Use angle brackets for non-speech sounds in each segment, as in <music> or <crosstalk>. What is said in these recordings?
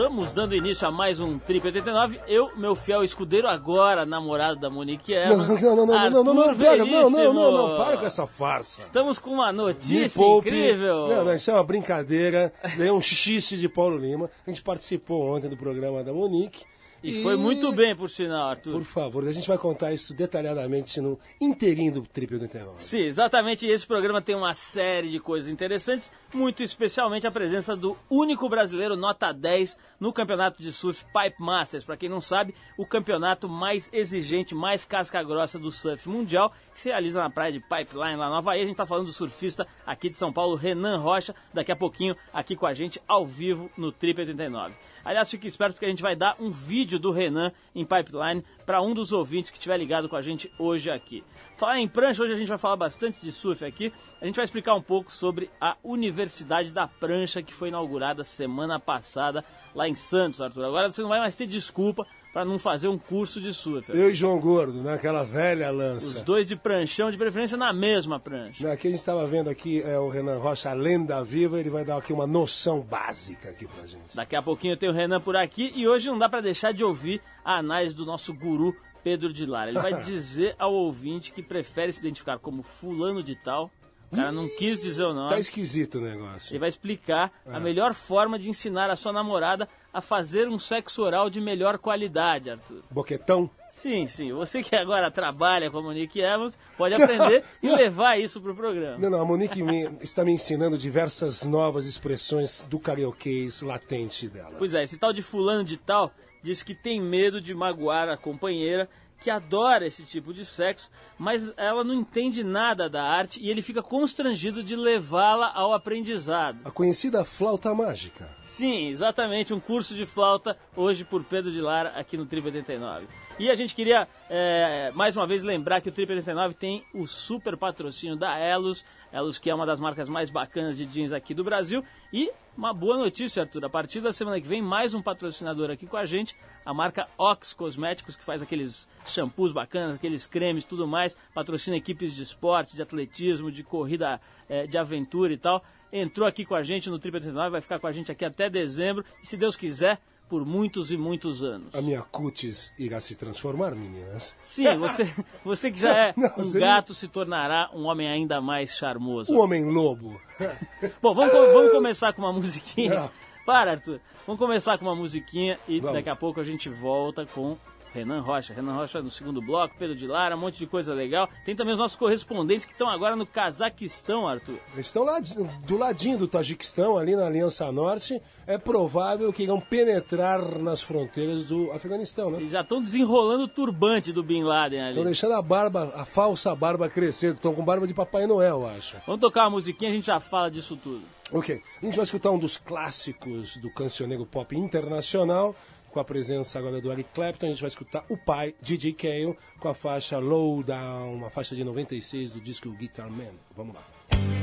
Estamos dando início a mais um Trip 89. Eu, meu fiel escudeiro, agora namorado da Monique Evans. Não, não, não, não, não, não, não, Arthur não, não, não, não, Veríssimo. para com essa farsa. Estamos com uma notícia incrível. Não, não, isso é uma brincadeira. É um xiste de Paulo Lima. A gente participou ontem do programa da Monique. E foi muito bem, por sinal, Arthur. Por favor, a gente vai contar isso detalhadamente no inteirinho do Trip 89. Sim, exatamente. E esse programa tem uma série de coisas interessantes, muito especialmente a presença do único brasileiro nota 10 no campeonato de surf Pipe Masters. Para quem não sabe, o campeonato mais exigente, mais casca-grossa do surf mundial, que se realiza na praia de Pipeline, lá no Havaí. A gente está falando do surfista aqui de São Paulo, Renan Rocha, daqui a pouquinho aqui com a gente ao vivo no Trip 89. Aliás, fique esperto porque a gente vai dar um vídeo do Renan em Pipeline para um dos ouvintes que estiver ligado com a gente hoje aqui. Falar em prancha, hoje a gente vai falar bastante de surf aqui. A gente vai explicar um pouco sobre a Universidade da Prancha que foi inaugurada semana passada lá em Santos, Arthur. Agora você não vai mais ter desculpa para não fazer um curso de surf. Eu e João Gordo, naquela velha Os lança. dois de pranchão, de preferência na mesma prancha. Aqui a gente estava vendo aqui é o Renan Rocha, a lenda viva, ele vai dar aqui uma noção básica aqui pra gente. Daqui a pouquinho tem o Renan por aqui e hoje não dá para deixar de ouvir a análise do nosso guru Pedro de Lara. Ele vai <laughs> dizer ao ouvinte que prefere se identificar como fulano de tal. O cara não quis dizer o Tá nome. esquisito o negócio. Ele vai explicar a melhor forma de ensinar a sua namorada a fazer um sexo oral de melhor qualidade, Arthur. Boquetão? Sim, sim. Você que agora trabalha com a Monique Evans pode aprender <laughs> e levar isso pro programa. Não, não, a Monique me- está me ensinando diversas novas expressões do carioquês latente dela. Pois é, esse tal de fulano de tal diz que tem medo de magoar a companheira, que adora esse tipo de sexo, mas ela não entende nada da arte e ele fica constrangido de levá-la ao aprendizado. A conhecida flauta mágica. Sim, exatamente, um curso de flauta hoje por Pedro de Lara aqui no Trip 89. E a gente queria é, mais uma vez lembrar que o Trip 89 tem o super patrocínio da Elos, Elos que é uma das marcas mais bacanas de jeans aqui do Brasil. E uma boa notícia, Arthur, a partir da semana que vem, mais um patrocinador aqui com a gente, a marca Ox Cosméticos, que faz aqueles shampoos bacanas, aqueles cremes tudo mais, patrocina equipes de esporte, de atletismo, de corrida é, de aventura e tal. Entrou aqui com a gente no Trip 89, vai ficar com a gente aqui até dezembro. E, se Deus quiser, por muitos e muitos anos. A minha cutis irá se transformar, meninas. Sim, você, você que já é <laughs> Não, um gato se tornará um homem ainda mais charmoso. O homem lobo. <laughs> Bom, vamos, vamos começar com uma musiquinha. Não. Para, Arthur. Vamos começar com uma musiquinha e Vamos. daqui a pouco a gente volta com Renan Rocha. Renan Rocha no segundo bloco, Pedro de Lara, um monte de coisa legal. Tem também os nossos correspondentes que estão agora no Cazaquistão, Arthur. Eles estão lá do ladinho do Tajiquistão, ali na Aliança Norte. É provável que irão penetrar nas fronteiras do Afeganistão, né? Eles já estão desenrolando o turbante do Bin Laden ali. Estão deixando a barba, a falsa barba crescer. Estão com barba de Papai Noel, eu acho. Vamos tocar uma musiquinha, a gente já fala disso tudo. Ok, a gente vai escutar um dos clássicos do cancioneiro pop internacional, com a presença agora do Eric Clapton. A gente vai escutar o pai, DJ Cale, com a faixa Low Down, uma faixa de 96 do disco Guitar Man. Vamos lá.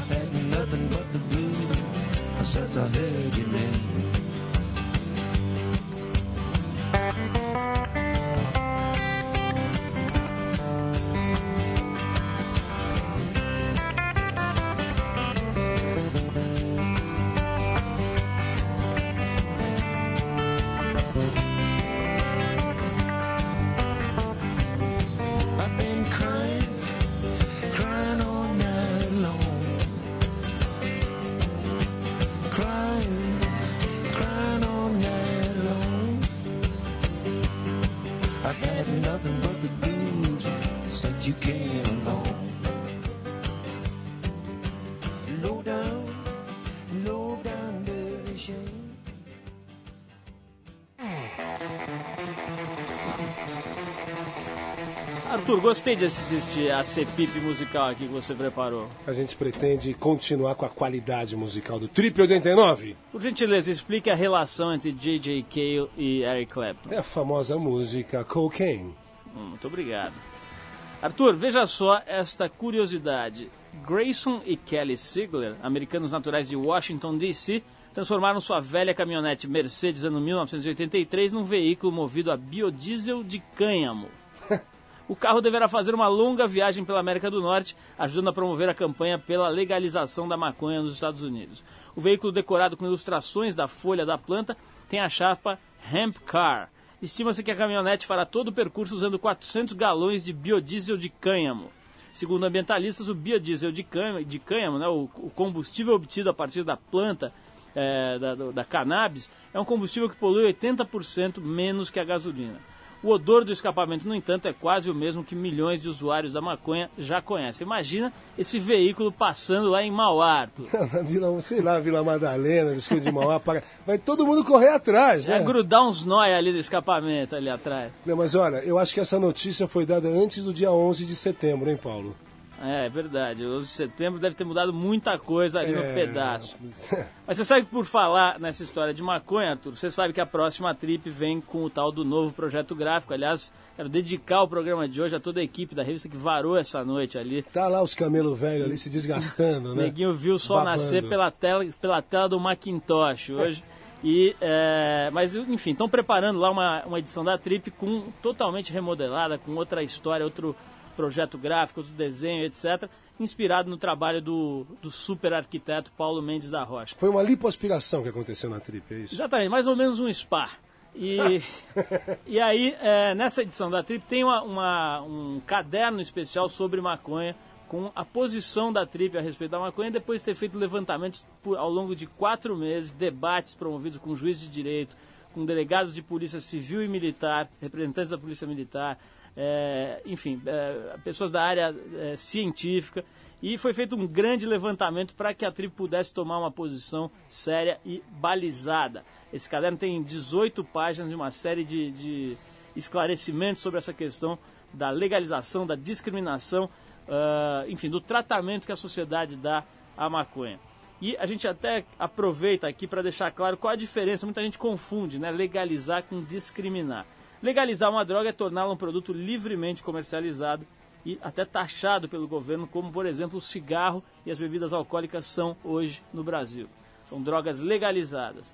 hacer. Arthur, gostei desse, deste ACPIP musical aqui que você preparou. A gente pretende continuar com a qualidade musical do Trip 89. Por gentileza, explique a relação entre J.J. Cale e Eric Clapton. É a famosa música Cocaine. Hum, Muito obrigado. Arthur, veja só esta curiosidade. Grayson e Kelly Sigler, americanos naturais de Washington, D.C., transformaram sua velha caminhonete Mercedes ano 1983 num veículo movido a biodiesel de cânhamo. <laughs> O carro deverá fazer uma longa viagem pela América do Norte, ajudando a promover a campanha pela legalização da maconha nos Estados Unidos. O veículo decorado com ilustrações da folha da planta tem a chapa Hemp Car. Estima-se que a caminhonete fará todo o percurso usando 400 galões de biodiesel de cânhamo. Segundo ambientalistas, o biodiesel de cânhamo, de cânhamo né, o, combustível obtido a partir da planta é, da, da cannabis, é um combustível que polui 80% menos que a gasolina. O odor do escapamento, no entanto, é quase o mesmo que milhões de usuários da maconha já conhecem. Imagina esse veículo passando lá em Mauá, Arthur. <laughs> Vila, sei lá, Vila Madalena, Escudo de Mauá, para... vai todo mundo correr atrás, É né? grudar uns nóia ali do escapamento ali atrás. Não, mas olha, eu acho que essa notícia foi dada antes do dia 11 de setembro, hein, Paulo? É, é verdade. O 11 de setembro deve ter mudado muita coisa ali no É. pedaço. Mas você sabe que por falar nessa história de maconha, Arthur, você sabe que a próxima trip vem com o tal do novo projeto gráfico. Aliás, quero dedicar o programa de hoje a toda a equipe da revista que varou essa noite ali. Tá lá os camelos velhos ali se desgastando, O né? neguinho viu o sol Babando. nascer pela tela, pela tela do Macintosh hoje. E, é, mas, enfim, estão preparando lá uma, uma edição da Trip com totalmente remodelada, com outra história, outro projeto gráfico, outro desenho, etc. Inspirado no trabalho do, do super arquiteto Paulo Mendes da Rocha. Foi uma lipoaspiração que aconteceu na trip, é isso? Exatamente, mais ou menos um spa. E, <laughs> e aí, é, nessa edição da Trip, tem uma, uma- um caderno especial sobre maconha, com a posição da Trip a respeito da maconha, depois de ter feito levantamentos por- ao longo de quatro meses, debates promovidos com juízes de direito, com delegados de polícia civil e militar, representantes da polícia militar, é, enfim, é, pessoas da área é, científica. E foi feito um grande levantamento para que a tribo pudesse tomar uma posição séria e balizada. Esse caderno tem 18 páginas e uma série de, de esclarecimentos sobre essa questão da legalização, da discriminação, ah, enfim, do tratamento que a sociedade dá à maconha. E a gente até aproveita aqui para deixar claro qual a diferença. Muita gente confunde, né? Legalizar com discriminar. Legalizar uma droga é torná-la um produto livremente comercializado e até taxado pelo governo, como por exemplo o cigarro e as bebidas alcoólicas são hoje no Brasil. São drogas legalizadas.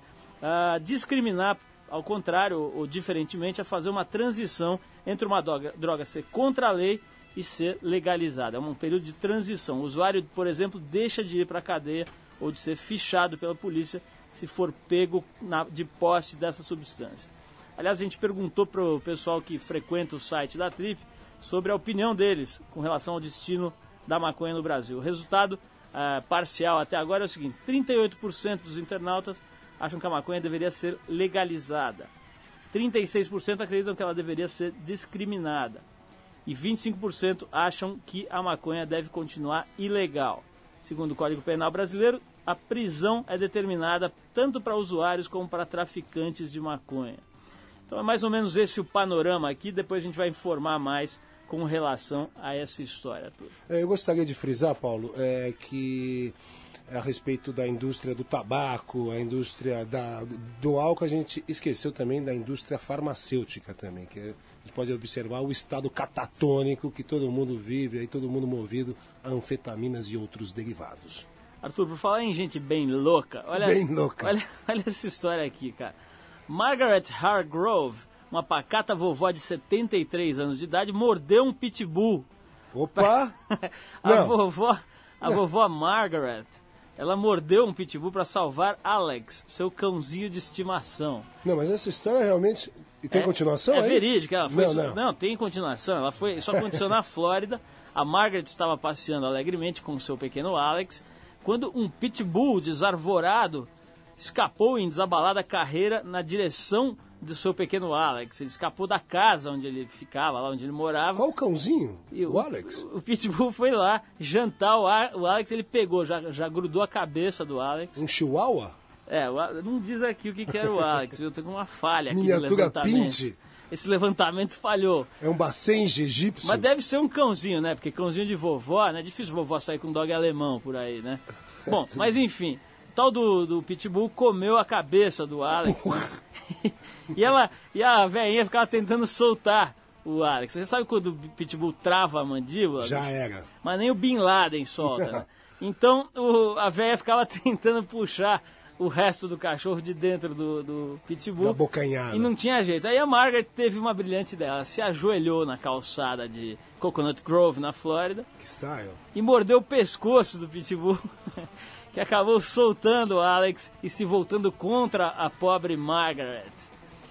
Ah, discriminar, ao contrário, ou, ou diferentemente, é fazer uma transição entre uma droga, droga ser contra a lei e ser legalizada. É um período de transição. O usuário, por exemplo, deixa de ir para a cadeia ou de ser fichado pela polícia se for pego na- de posse dessa substância. Aliás, a gente perguntou para o pessoal que frequenta o site da Trip sobre a opinião deles com relação ao destino da maconha no Brasil. O resultado ah, parcial até agora é o seguinte: 38% dos internautas acham que a maconha deveria ser legalizada. 36% acreditam que ela deveria ser discriminada. E 25% acham que a maconha deve continuar ilegal. Segundo o Código Penal brasileiro, a prisão é determinada tanto para usuários como para traficantes de maconha. Então é mais ou menos esse o panorama aqui, depois a gente vai informar mais com relação a essa história toda. É, Eu gostaria de frisar, Paulo, é, que a respeito da indústria do tabaco, a indústria da, do álcool, a gente esqueceu também da indústria farmacêutica também, que a gente pode observar o estado catatônico que todo mundo vive, aí todo mundo movido a anfetaminas e outros derivados. Arthur, por falar em gente bem louca, olha, Bem louca. <laughs> Olha, olha essa história aqui, cara. Margaret Hargrove, uma pacata vovó de 73 anos de idade, mordeu um pitbull. Opa! <laughs> a Não. vovó, a vovó Margaret, ela mordeu um pitbull para salvar Alex, seu cãozinho de estimação. Não, mas essa história realmente. E tem É- continuação É aí? verídica, ela foi. Não, só- não. tem continuação. Ela foi. Isso aconteceu na Flórida. A Margaret estava passeando alegremente com seu pequeno Alex quando um pitbull desarvorado escapou em desabalada carreira na direção do seu pequeno Alex. Ele escapou da casa onde ele ficava, lá onde ele morava. Qual o cãozinho? E o Alex? <laughs> O, Pitbull foi lá jantar o, o Alex, ele pegou, já, já grudou a cabeça do Alex. Um chihuahua? É, o não diz aqui o que, que era o Alex, viu? Tem uma falha aqui no Miniatura levantamento. Pinte? Esse levantamento falhou. É um bacenge egípcio? Mas deve ser um cãozinho, né? Porque cãozinho de vovó, né? É difícil vovó sair com um dog alemão por aí, né? <laughs> Bom, mas enfim, o tal do, do Pitbull comeu a cabeça do Alex. <laughs> e, ela, e a velhinha ficava tentando soltar o Alex. Você sabe quando o Pitbull trava a mandíbula? Já era. Mas nem o Bin Laden solta, né? <laughs> Então o- a velha ficava <laughs> tentando puxar o resto do cachorro de dentro do, do pitbull. Da bocanhada. E não tinha jeito. Aí a Margaret teve uma brilhante ideia. Ela se ajoelhou na calçada de Coconut Grove, na Flórida, Que style. e mordeu o pescoço do pitbull, que acabou soltando Alex e se voltando contra a pobre Margaret.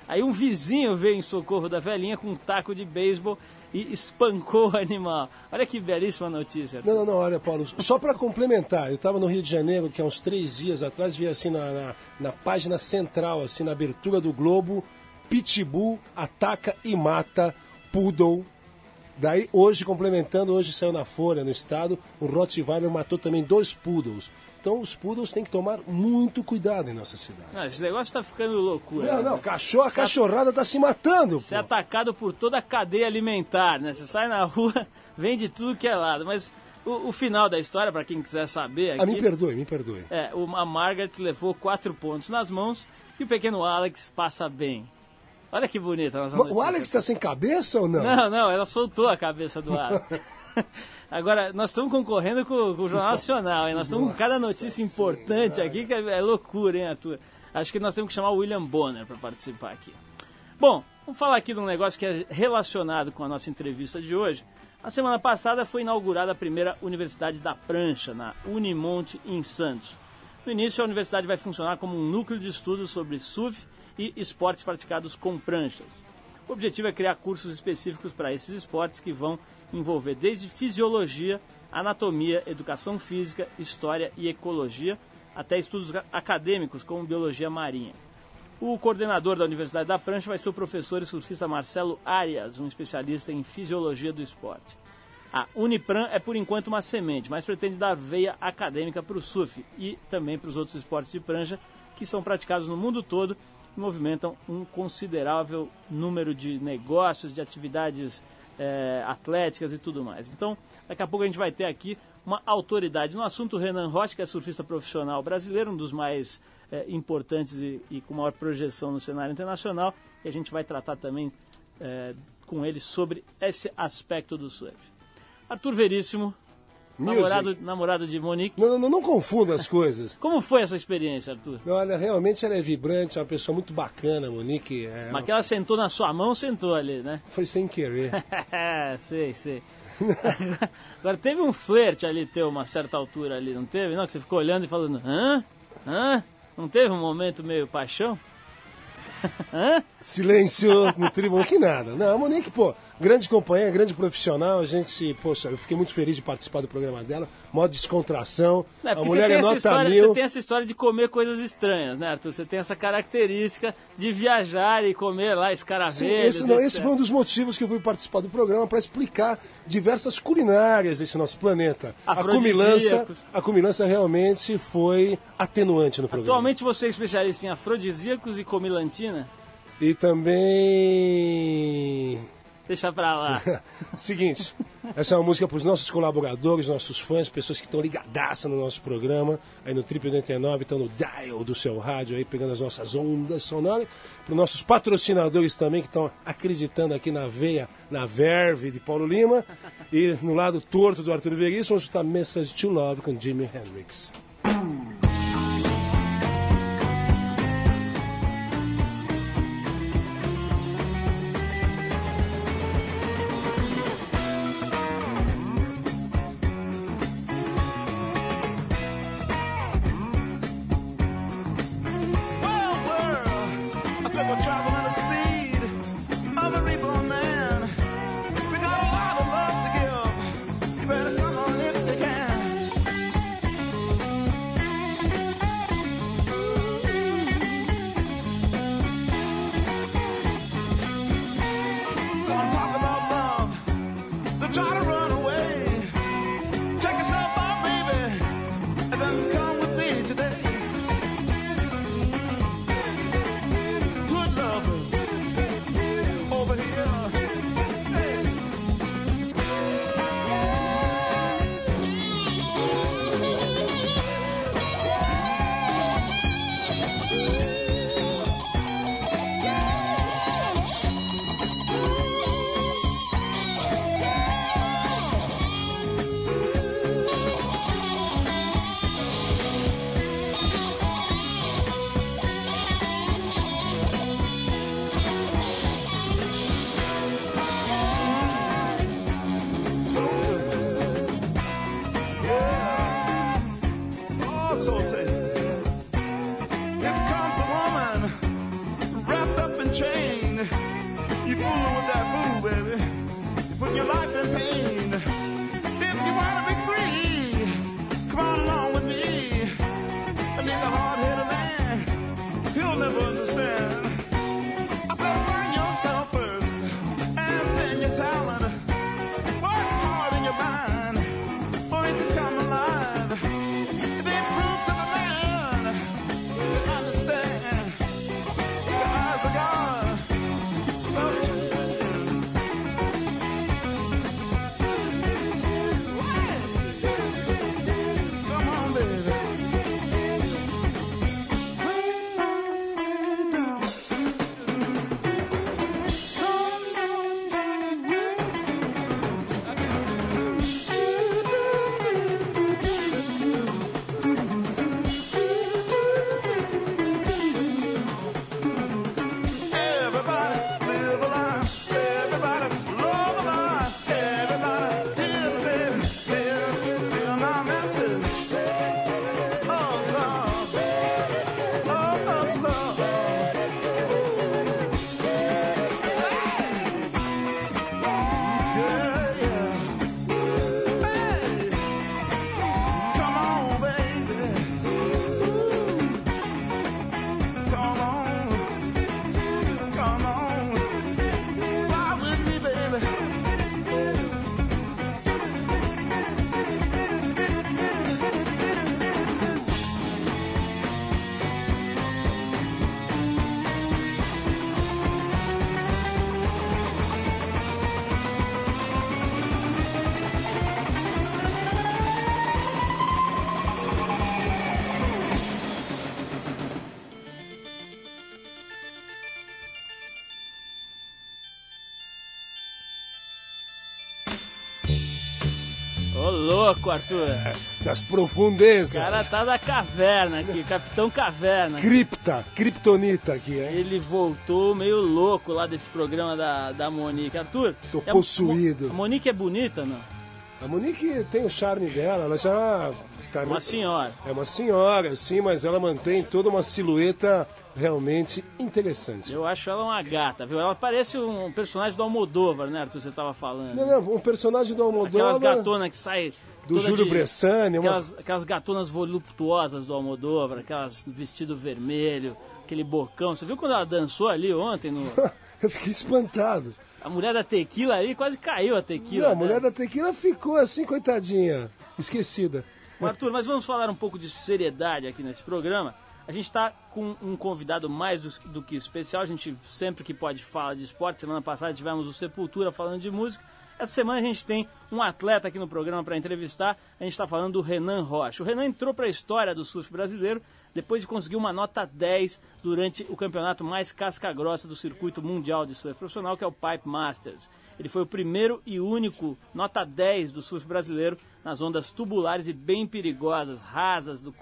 Aí um vizinho veio em socorro da velhinha com um taco de beisebol e espancou o animal. Olha que belíssima notícia. Não, não, olha, Paulo, só para complementar, eu estava no Rio de Janeiro, que há uns três dias atrás, vi assim na, na, na página central, assim, na abertura do Globo, Pitbull ataca e mata Poodle. Daí, hoje, complementando, hoje saiu na Folha, no estado, o Rottweiler matou também dois Poodles. Então, os Poodles têm que tomar muito cuidado em nossa cidade. Não, esse negócio tá ficando loucura. Não, né? não, cachorro, a cachorrada tá se matando, Você é atacado por toda a cadeia alimentar, né? Você sai na rua, <laughs> vende tudo que é lado. Mas o, o final da história, para quem quiser saber aqui... Ah, me perdoe, me perdoe. É, a Margaret levou quatro pontos nas mãos e o pequeno Alex passa bem. Olha que bonita a O. Alex tá sem cabeça ou não? Não, não, ela soltou a cabeça do Alex. <laughs> Agora, nós estamos concorrendo com, com o Jornal Nacional, hein? Nós estamos com cada notícia importante aqui, que é, é loucura, hein, Arthur? Acho que nós temos que chamar o William Bonner para participar aqui. Bom, vamos falar aqui de um negócio que é relacionado com a nossa entrevista de hoje. Na semana passada foi inaugurada a primeira Universidade da Prancha, na Unimonte, em Santos. No início, a universidade vai funcionar como um núcleo de estudos sobre surf e esportes praticados com pranchas. O objetivo é criar cursos específicos para esses esportes que vão envolver desde fisiologia, anatomia, educação física, história e ecologia, até estudos acadêmicos como biologia marinha. O coordenador da Universidade da Prancha vai ser o professor e surfista Marcelo Arias, um especialista em fisiologia do esporte. A Unipran é por enquanto uma semente, mas pretende dar veia acadêmica para o surf e também para os outros esportes de prancha que são praticados no mundo todo movimentam um considerável número de negócios, de atividades eh, atléticas e tudo mais. Então, daqui a pouco a gente vai ter aqui uma autoridade no assunto, Renan Rocha, que é surfista profissional brasileiro, um dos mais eh, importantes e, e com maior projeção no cenário internacional, e a gente vai tratar também eh, com ele sobre esse aspecto do surf. Arthur Veríssimo, Music. namorado, namorado de Monique. Não, não, não, confunda as coisas. <laughs> Como foi essa experiência, Arthur? Olha, realmente ela é vibrante, é uma pessoa muito bacana, Monique. É, Mas que ela sentou na sua mão, sentou ali, né? <laughs> Foi sem querer. <laughs> sei, sei. Agora teve um flerte ali teu, uma certa altura ali, não teve? Não, que você ficou olhando e falando, hã? Hã? Não teve um momento meio paixão? hã? Silêncio no tribunal, que nada. Não, a Monique, pô, grande companheira, grande profissional. A gente, poxa, eu fiquei muito feliz de participar do programa dela. Modo descontração. Não, é a mulher você, tem é essa nota história, mil. você tem essa história de comer coisas estranhas, né, Arthur? Você tem essa característica de viajar e comer lá Sim, escaravelhos. esse, não, esse foi um dos motivos que eu fui participar do programa para explicar diversas culinárias desse nosso planeta. A cumilança, a cumilança realmente foi atenuante no programa. Atualmente você é especialista em afrodisíacos e comilantina? E também Deixa pra lá. <laughs> Seguinte, essa é uma música para os nossos colaboradores, nossos fãs, pessoas que estão ligadaças no nosso programa, aí no Triple 89, estão no dial do seu rádio, aí pegando as nossas ondas sonoras. Para os nossos patrocinadores também, que estão acreditando aqui na veia, na verve de Paulo Lima. E no lado torto do Arthur Veríssimo, escutar Message to Love com Jimi Hendrix. Louco, Arthur. Das O profundezas. cara tá da caverna aqui, Capitão Caverna. Cripta, Kryptonita aqui, hein? Ele voltou meio louco lá desse programa da, da Monique. Arthur, Tô é- possuído. A Monique é bonita, não? A Monique tem o charme dela, ela já tá Uma senhora. É uma senhora, sim, mas ela mantém toda uma silhueta realmente interessante. Eu acho ela uma gata, viu? Ela parece um personagem do Almodóvar, né, Arthur? Você tava falando. Não, não, um personagem do Aquelas Almodóvar, gatonas que saem. Do Júlio de- Bressani, uma... Aquelas, aquelas gatonas voluptuosas do Almodóvar, aquelas vestido vermelho, aquele bocão. Você viu quando ela dançou ali ontem? No... <laughs> Eu fiquei espantado. A mulher da tequila ali quase caiu a tequila. Não, a né? mulher da tequila ficou assim, coitadinha, esquecida. Arthur, mas vamos falar um pouco de seriedade aqui nesse programa. A gente está com um convidado mais do, do que especial. A gente sempre que pode fala de esporte. Semana passada tivemos o Sepultura falando de música. Essa semana a gente tem um atleta aqui no programa para entrevistar. A gente está falando do Renan Rocha. O Renan entrou para a história do surf brasileiro depois de conseguir uma nota 10 durante o campeonato mais casca-grossa do circuito mundial de surf profissional, que é o Pipe Masters. Ele foi o primeiro e único nota 10 do surf brasileiro nas ondas tubulares e bem perigosas, rasas do,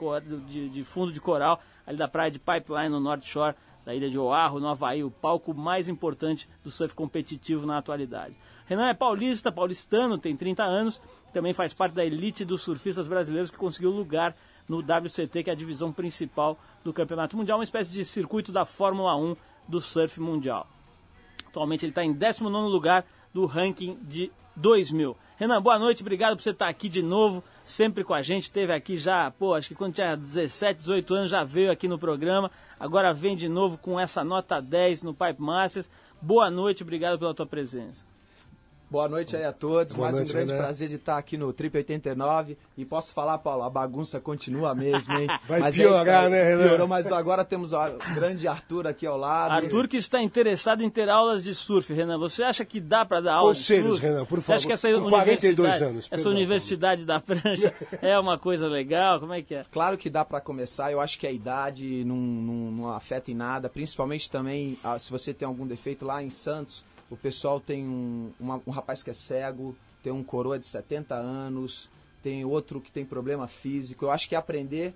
de, de fundo de coral, ali da praia de Pipeline, no North Shore da ilha de Oahu, no Havaí, o palco mais importante do surf competitivo na atualidade. Renan é paulista, paulistano, tem 30 anos, também faz parte da elite dos surfistas brasileiros que conseguiu lugar no WCT, que é a divisão principal do Campeonato Mundial, uma espécie de circuito da Fórmula 1 do surf mundial. Atualmente ele está em 19 lugar do ranking de 2000. Renan, boa noite, obrigado por você estar aqui de novo, sempre com a gente. Teve aqui já, pô, acho que quando tinha 17, 18 anos já veio aqui no programa. Agora vem de novo com essa nota 10 no Pipe Masters. Boa noite, obrigado pela tua presença. Boa noite aí a todos, Boa mais noite, um grande Renan. prazer de estar aqui no Trip 89 e posso falar, Paulo, a bagunça continua mesmo, hein? <laughs> Vai Mas é piorar, né, Renan? Piorou, mas agora temos o grande Arthur aqui ao lado. Arthur que está interessado em ter aulas de surf, Renan. Você acha que dá para dar aula Conselhos, de surf? Renan, por Você acha favor. que essa Com 42 universidade, anos, essa perdão, universidade da prancha <laughs> é uma coisa legal? Como é que é? Claro que dá pra começar, eu acho que a idade não, não, não afeta em nada, principalmente também ah, se você tem algum defeito lá em Santos, o pessoal tem um, uma- um rapaz que é cego, tem um coroa de 70 anos, tem outro que tem problema físico. Eu acho que aprender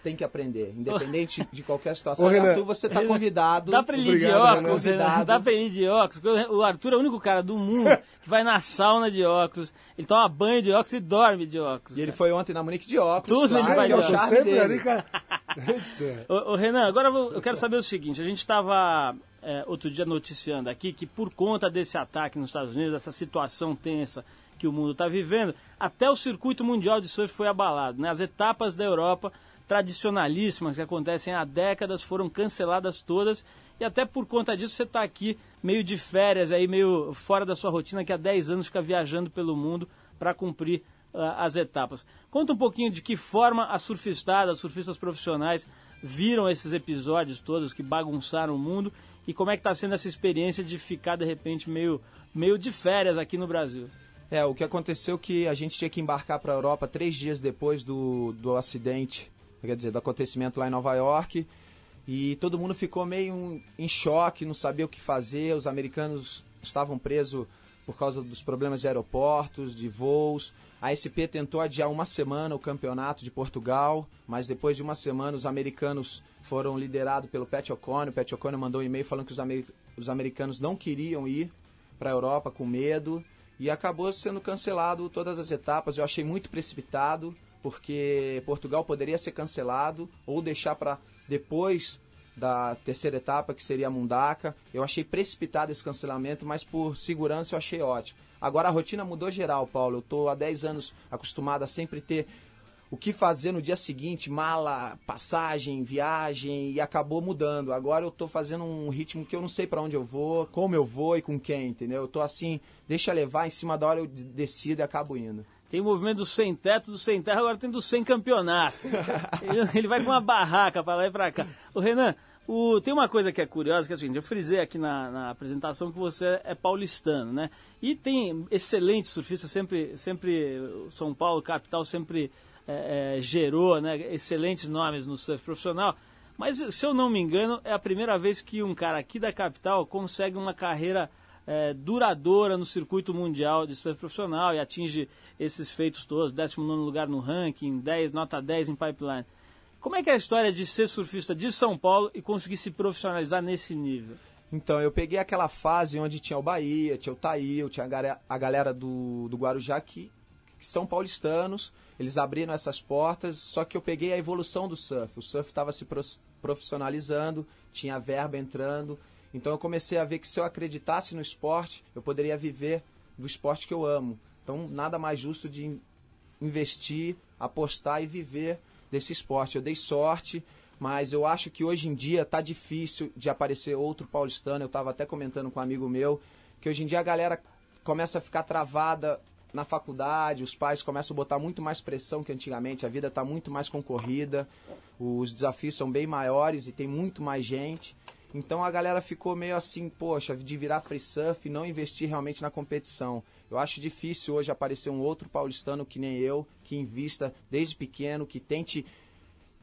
tem que aprender, independente <laughs> de qualquer situação. Ô, Renan, Arthur, você tá convidado. Dá pra ele ir de óculos, Renan. Dá ele ir de óculos, porque o Arthur é o único cara do mundo <laughs> que vai na sauna de óculos, ele toma banho de óculos e dorme de óculos. E ele foi ontem na Monique de óculos. Tudo ele claro, vai que é o de charme sempre ali, cara. <laughs> Ô, ô, Renan, agora eu vou- eu quero saber o seguinte: a gente estava outro dia noticiando aqui que por conta desse ataque nos Estados Unidos, essa situação tensa que o mundo está vivendo, até o circuito mundial de surf foi abalado. Né? As etapas da Europa tradicionalíssimas que acontecem há décadas foram canceladas todas e até por conta disso você está aqui meio de férias, aí meio fora da sua rotina, que há 10 anos fica viajando pelo mundo para cumprir ah, as etapas. Conta um pouquinho de que forma as surfistadas, os surfistas profissionais viram esses episódios todos que bagunçaram o mundo e como é que está sendo essa experiência de ficar de repente meio, meio de férias aqui no Brasil. É, o que aconteceu é que a gente tinha que embarcar para a Europa três dias depois do, do acidente, quer dizer, do acontecimento lá em Nova York. E todo mundo ficou meio em choque, não sabia o que fazer. Os americanos estavam presos por causa dos problemas de aeroportos, de voos. A SP tentou adiar uma semana o campeonato de Portugal, mas depois de uma semana os americanos foram liderados pelo Pat O'Connor. O Pat O'Connor mandou um e-mail falando que os, amer- os americanos não queriam ir para a Europa com medo e acabou sendo cancelado todas as etapas. Eu achei muito precipitado, porque Portugal poderia ser cancelado ou deixar para depois da terceira etapa, que seria a Mundaca. Eu achei precipitado esse cancelamento, mas por segurança eu achei ótimo. Agora a rotina mudou geral, Paulo. Eu estou há 10 anos acostumado a sempre ter o que fazer no dia seguinte, mala, passagem, viagem, e acabou mudando. Agora eu tô fazendo um ritmo que eu não sei para onde eu vou, como eu vou e com quem, entendeu? Eu tô assim, deixa levar, em cima da hora eu de- decido e acabo indo. Tem o movimento do sem teto, do sem terra, agora tem do sem campeonato. ele, <laughs> ele vai com uma barraca para lá e para cá. O Renan, o- tem uma coisa que é curiosa, que é o seguinte, eu frisei aqui na, na apresentação que você é paulistano, né? E tem excelentes surfistas, sempre, sempre São Paulo, capital, sempre é, é, gerou né, excelentes nomes no surf profissional. Mas, se eu não me engano, é a primeira vez que um cara aqui da capital consegue uma carreira é, duradoura no circuito mundial de surf profissional e atinge esses feitos todos, 19 lugar no ranking, 10, nota 10 em pipeline. Como é que é a história de ser surfista de São Paulo e conseguir se profissionalizar nesse nível? Então, eu peguei aquela fase onde tinha o Bahia, tinha o Tail, tinha a galera, a galera do, do Guarujá que, que são paulistanos, eles abriram essas portas, só que eu peguei a evolução do surf. O surf estava se profissionalizando, tinha verba entrando, então eu comecei a ver que se eu acreditasse no esporte, eu poderia viver do esporte que eu amo. Então nada mais justo de investir, apostar e viver desse esporte. Eu dei sorte, mas eu acho que hoje em dia tá difícil de aparecer outro paulistano. Eu estava até comentando com um amigo meu que hoje em dia a galera começa a ficar travada na faculdade, os pais começam a botar muito mais pressão que antigamente, a vida está muito mais concorrida, os desafios são bem maiores e tem muito mais gente. Então a galera ficou meio assim, poxa, de virar free surf e não investir realmente na competição. Eu acho difícil hoje aparecer um outro paulistano que nem eu, que invista desde pequeno, que tente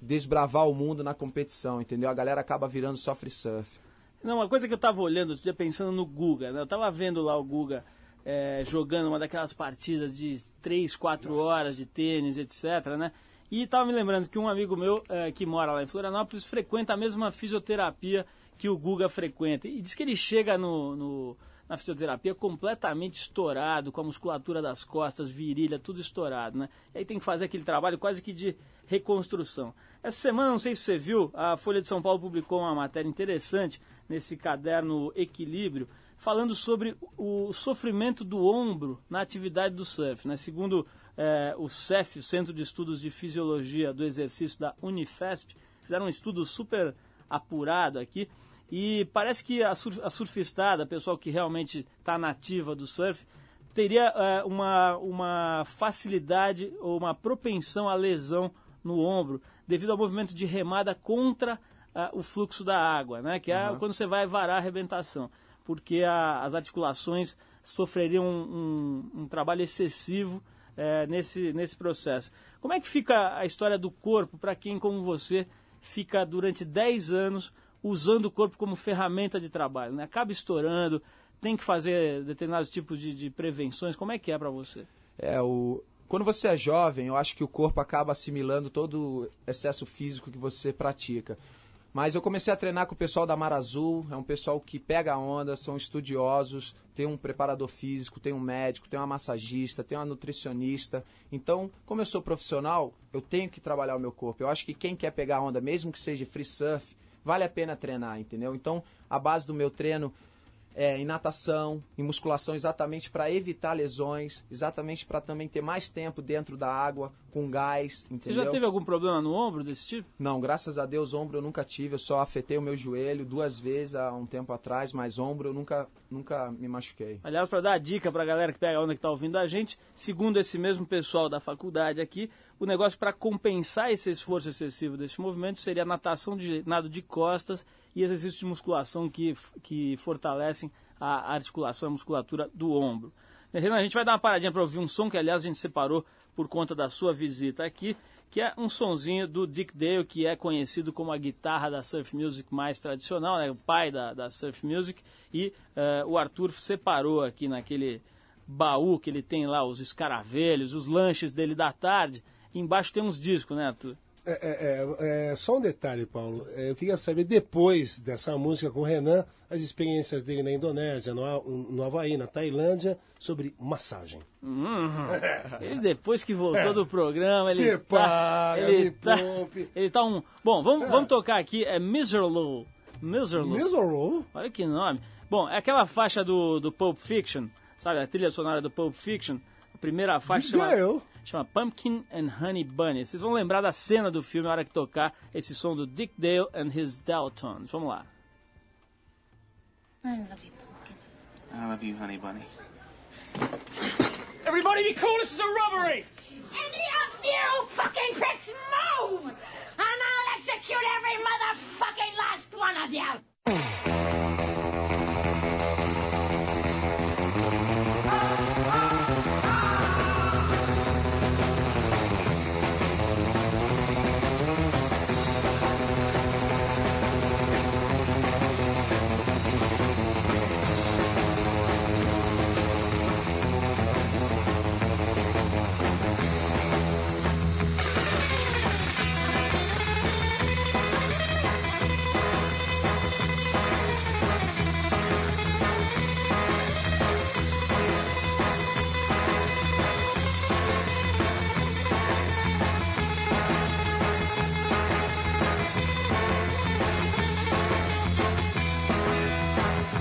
desbravar o mundo na competição, entendeu? A galera acaba virando só free surf. Não, uma coisa que eu tava olhando dia pensando no Guga, né? Eu tava vendo lá o Guga é, jogando uma daquelas partidas de 3, 4 horas de tênis, etc, né? E tava me lembrando que um amigo meu é, que mora lá em Florianópolis frequenta a mesma fisioterapia que o Guga frequenta. E diz que ele chega no, no, na fisioterapia completamente estourado, com a musculatura das costas, virilha, tudo estourado, né? E aí tem que fazer aquele trabalho quase que de reconstrução. Essa semana, não sei se você viu, a Folha de São Paulo publicou uma matéria interessante nesse caderno Equilíbrio, falando sobre o sofrimento do ombro na atividade do surf. Né? Segundo é, o CEF, o Centro de Estudos de Fisiologia do Exercício da Unifesp, fizeram um estudo super apurado aqui. E parece que a, surf, a surfistada, a pessoal que realmente está nativa do surf, teria é, uma, uma facilidade ou uma propensão à lesão no ombro devido ao movimento de remada contra uh, o fluxo da água, né? que é uhum. quando você vai varar a arrebentação, porque a, as articulações sofreriam um, um, um trabalho excessivo é, nesse, nesse processo. Como é que fica a história do corpo para quem, como você, fica durante 10 anos usando o corpo como ferramenta de trabalho. Né? Acaba estourando, tem que fazer determinados tipos de, de prevenções. Como é que é para você? É, o... Quando você é jovem, eu acho que o corpo acaba assimilando todo o excesso físico que você pratica. Mas eu comecei a treinar com o pessoal da Mar Azul, é um pessoal que pega a onda, são estudiosos, tem um preparador físico, tem um médico, tem uma massagista, tem uma nutricionista. Então, como eu sou profissional, eu tenho que trabalhar o meu corpo. Eu acho que quem quer pegar a onda, mesmo que seja free surf, vale a pena treinar, entendeu? Então, a base do meu treino é, em natação, em musculação, exatamente para evitar lesões, exatamente para também ter mais tempo dentro da água, com gás, entendeu? Você já teve algum problema no ombro desse tipo? Não, graças a Deus, ombro eu nunca tive, eu só afetei o meu joelho duas vezes há um tempo atrás, mas ombro eu nunca, nunca me machuquei. Aliás, para dar a dica para a galera que pega a onda que está ouvindo a gente, segundo esse mesmo pessoal da faculdade aqui, o negócio para compensar esse esforço excessivo desse movimento seria natação de nado de costas e exercícios de musculação que, que fortalecem a articulação, a musculatura do ombro. Renan, a gente vai dar uma paradinha para ouvir um som que, aliás, a gente separou por conta da sua visita aqui, que é um sonzinho do Dick Dale, que é conhecido como a guitarra da surf music mais tradicional, né, o pai da, da surf music, e uh, o Arthur separou aqui naquele baú que ele tem lá, os escaravelhos, os lanches dele da tarde, embaixo tem uns discos, né, Arthur? É, é, é, é, só um detalhe, Paulo. É, eu queria saber, depois dessa música com o Renan, as experiências dele na Indonésia, no, no Havaí, na Tailândia, sobre massagem. Uhum. ele depois que voltou do programa, ele Se tá, paga, ele, tá, ele tá um... Bom, vamos, vamos tocar aqui, é Miserlow. Miserlow. Miserlow? Olha que nome. Bom, é aquela faixa do, do Pulp Fiction, sabe, a trilha sonora do Pulp Fiction, a primeira faixa chama, chama, Pumpkin and Honey Bunny. Vocês vão lembrar da cena do filme na hora que tocar esse som do Dick Dale and his Daltons. Vamos lá. I love you, Pumpkin. I love you, Honey Bunny. Everybody be cool, this is a robbery! Any of you fucking pricks move! And I'll execute every motherfucking last one of you!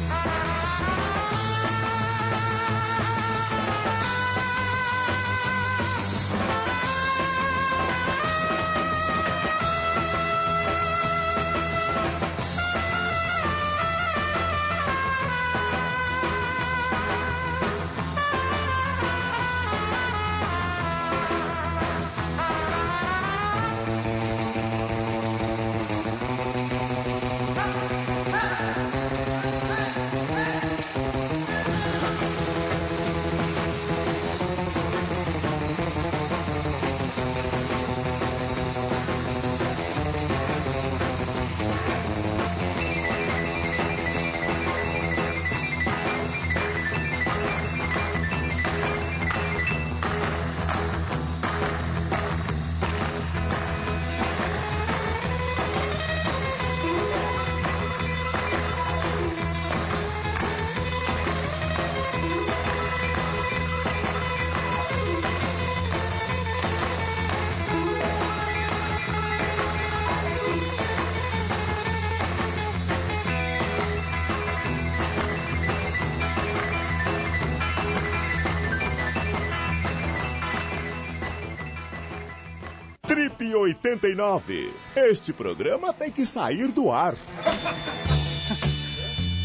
Bye. Pop 89. Este programa tem que sair do ar. <laughs>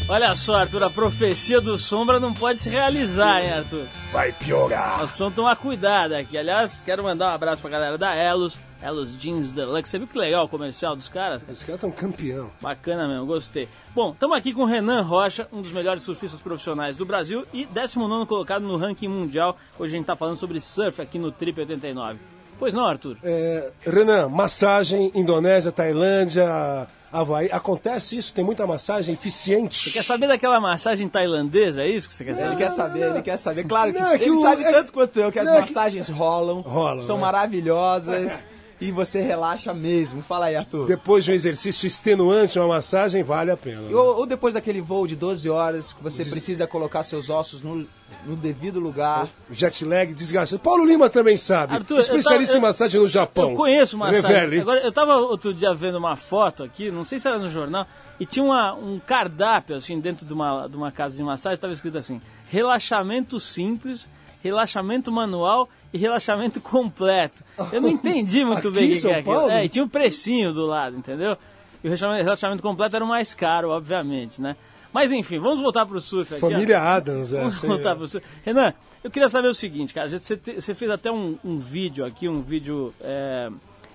Olha só, Arthur, a profecia do Sombra não pode se realizar, hein, Arthur? Vai piorar. Nós precisamos tomar cuidado aqui. Aliás, quero mandar um abraço pra galera da Elos, Elos Jeans Deluxe. Você viu que legal o comercial dos caras? Esse cara tá um campeão. Bacana mesmo, gostei. Bom, estamos aqui com o Renan Rocha, um dos melhores surfistas profissionais do Brasil e 19 colocado no ranking mundial. Hoje a gente está falando sobre surf aqui no Trip 89. Pois não, Arthur? É, Renan, massagem, Indonésia, Tailândia, Havaí. Acontece isso? Tem muita massagem eficiente? Você quer saber daquela massagem tailandesa? É isso que você quer Ele saber? quer saber, ele quer saber. Claro que, Não, é que ele o- sabe é- tanto quanto eu que as é que- massagens rolam, Rolam, são é. maravilhosas e você relaxa mesmo. Fala aí, Arthur. Depois de um exercício extenuante, uma massagem, vale a pena. né? Ou, ou depois daquele voo de 12 horas que você precisa colocar seus ossos no, no devido lugar. Jet lag desgastante. Paulo Lima também sabe. Arthur, eu Especialista tava- em massagem no Japão. Eu conheço massagem. Revele. Agora, eu tava outro dia vendo uma foto aqui, não sei se era no jornal, e tinha uma- um cardápio, assim, dentro de uma, de uma casa de massagem, estava escrito assim, relaxamento simples, relaxamento manual e relaxamento completo. Eu não entendi muito bem o que, que é aquilo. É, e tinha um precinho do lado, entendeu? E o relaxamento, completo era o mais caro, obviamente, né? Mas enfim, vamos voltar pro surf aqui. ó. Família Adams, é. Vamos voltar pro surf. Renan, eu queria saber o seguinte, cara. Você, você fez até um, um vídeo aqui, um vídeo é,